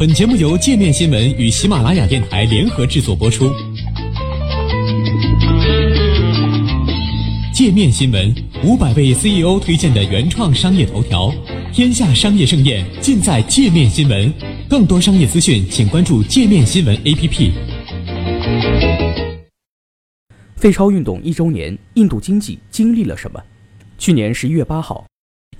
本节目由界面新闻与喜马拉雅电台联合制作播出。界面新闻五百位 CEO 推荐的原创商业头条，天下商业盛宴尽在界面新闻。更多商业资讯，请关注界面新闻 APP。废钞运动一周年，印度经济经历了什么？去年十一月八号。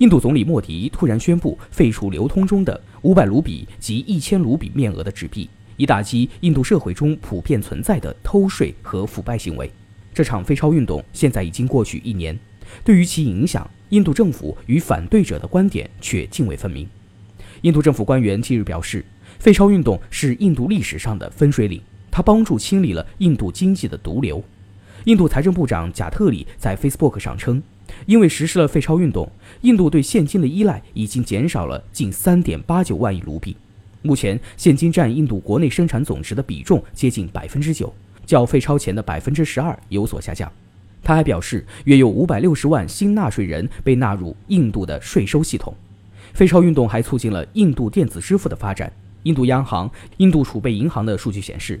印度总理莫迪突然宣布废除流通中的五百卢比及一千卢比面额的纸币，以打击印度社会中普遍存在的偷税和腐败行为。这场废钞运动现在已经过去一年，对于其影响，印度政府与反对者的观点却泾渭分明。印度政府官员近日表示，废钞运动是印度历史上的分水岭，它帮助清理了印度经济的毒瘤。印度财政部长贾特里在 Facebook 上称。因为实施了废钞运动，印度对现金的依赖已经减少了近三点八九万亿卢比。目前，现金占印度国内生产总值的比重接近百分之九，较废钞前的百分之十二有所下降。他还表示，约有五百六十万新纳税人被纳入印度的税收系统。废钞运动还促进了印度电子支付的发展。印度央行、印度储备银行的数据显示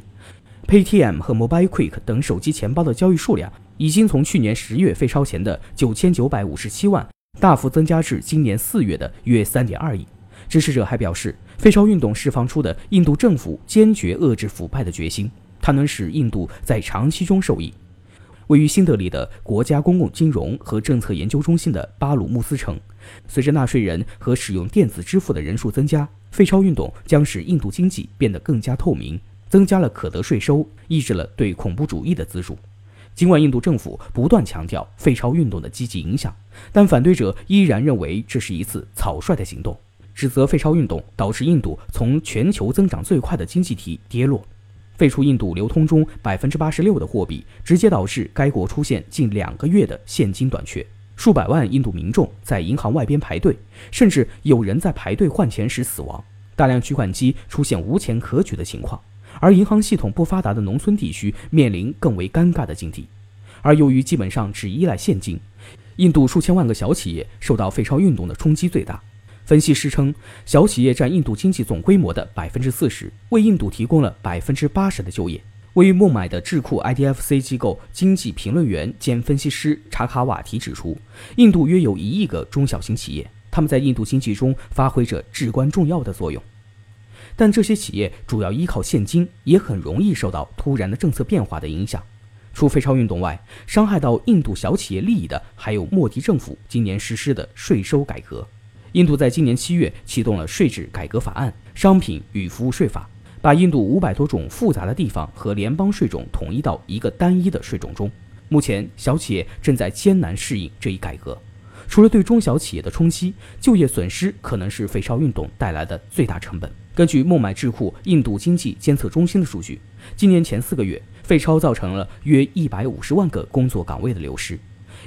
，Paytm 和 MobileQuick 等手机钱包的交易数量。已经从去年十月废钞前的九千九百五十七万，大幅增加至今年四月的约三点二亿。支持者还表示，废钞运动释放出的印度政府坚决遏制腐败的决心，它能使印度在长期中受益。位于新德里的国家公共金融和政策研究中心的巴鲁穆斯称，随着纳税人和使用电子支付的人数增加，废钞运动将使印度经济变得更加透明，增加了可得税收，抑制了对恐怖主义的资助。尽管印度政府不断强调废钞运动的积极影响，但反对者依然认为这是一次草率的行动，指责废钞运动导致印度从全球增长最快的经济体跌落。废除印度流通中百分之八十六的货币，直接导致该国出现近两个月的现金短缺，数百万印度民众在银行外边排队，甚至有人在排队换钱时死亡，大量取款机出现无钱可取的情况。而银行系统不发达的农村地区面临更为尴尬的境地，而由于基本上只依赖现金，印度数千万个小企业受到废钞运动的冲击最大。分析师称，小企业占印度经济总规模的百分之四十，为印度提供了百分之八十的就业。位于孟买的智库 IDFC 机构经济评论员兼分析师查卡瓦提指出，印度约有一亿个中小型企业，他们在印度经济中发挥着至关重要的作用。但这些企业主要依靠现金，也很容易受到突然的政策变化的影响。除非超运动外，伤害到印度小企业利益的还有莫迪政府今年实施的税收改革。印度在今年七月启动了税制改革法案——商品与服务税法，把印度五百多种复杂的地方和联邦税种统一到一个单一的税种中。目前，小企业正在艰难适应这一改革。除了对中小企业的冲击，就业损失可能是废钞运动带来的最大成本。根据孟买智库印度经济监测中心的数据，今年前四个月，废钞造成了约一百五十万个工作岗位的流失。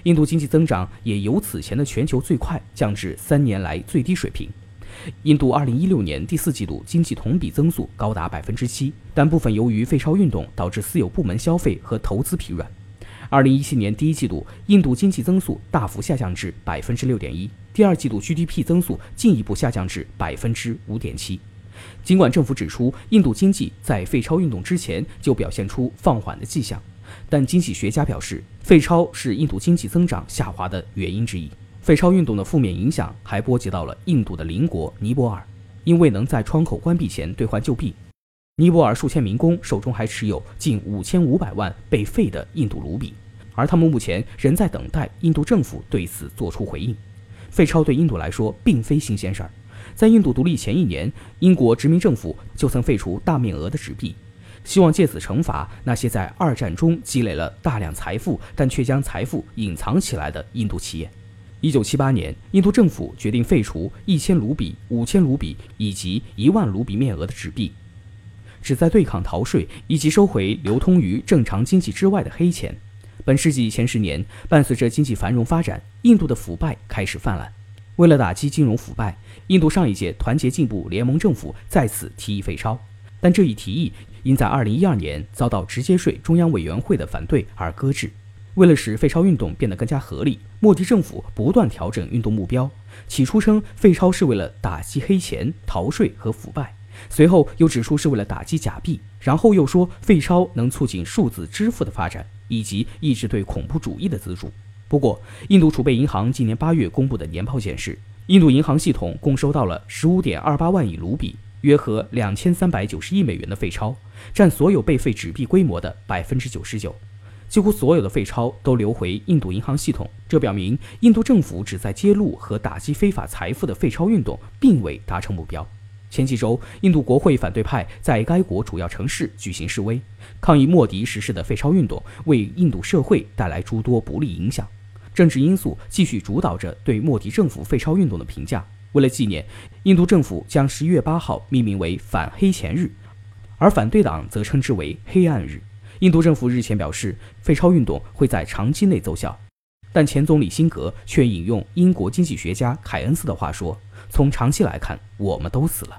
印度经济增长也由此前的全球最快降至三年来最低水平。印度二零一六年第四季度经济同比增速高达百分之七，但部分由于废钞运动导致私有部门消费和投资疲软。二零一七年第一季度，印度经济增速大幅下降至百分之六点一，第二季度 GDP 增速进一步下降至百分之五点七。尽管政府指出，印度经济在废钞运动之前就表现出放缓的迹象，但经济学家表示，废钞是印度经济增长下滑的原因之一。废钞运动的负面影响还波及到了印度的邻国尼泊尔，因未能在窗口关闭前兑换旧币，尼泊尔数千民工手中还持有近五千五百万被废的印度卢比，而他们目前仍在等待印度政府对此作出回应。废钞对印度来说并非新鲜事儿。在印度独立前一年，英国殖民政府就曾废除大面额的纸币，希望借此惩罚那些在二战中积累了大量财富但却将财富隐藏起来的印度企业。一九七八年，印度政府决定废除一千卢比、五千卢比以及一万卢比面额的纸币，旨在对抗逃税以及收回流通于正常经济之外的黑钱。本世纪前十年，伴随着经济繁荣发展，印度的腐败开始泛滥。为了打击金融腐败，印度上一届团结进步联盟政府再次提议废钞，但这一提议因在2012年遭到直接税中央委员会的反对而搁置。为了使废钞运动变得更加合理，莫迪政府不断调整运动目标。起初称废钞是为了打击黑钱、逃税和腐败，随后又指出是为了打击假币，然后又说废钞能促进数字支付的发展，以及抑制对恐怖主义的资助。不过，印度储备银行今年八月公布的年报显示，印度银行系统共收到了十五点二八万亿卢比，约合两千三百九十亿美元的废钞，占所有被废纸币规模的百分之九十九。几乎所有的废钞都流回印度银行系统，这表明印度政府旨在揭露和打击非法财富的废钞运动并未达成目标。前几周，印度国会反对派在该国主要城市举行示威，抗议莫迪实施的废钞运动为印度社会带来诸多不利影响。政治因素继续主导着对莫迪政府废钞运动的评价。为了纪念，印度政府将十一月八号命名为反黑钱日，而反对党则称之为黑暗日。印度政府日前表示，废钞运动会在长期内奏效，但前总理辛格却引用英国经济学家凯恩斯的话说：“从长期来看，我们都死了。”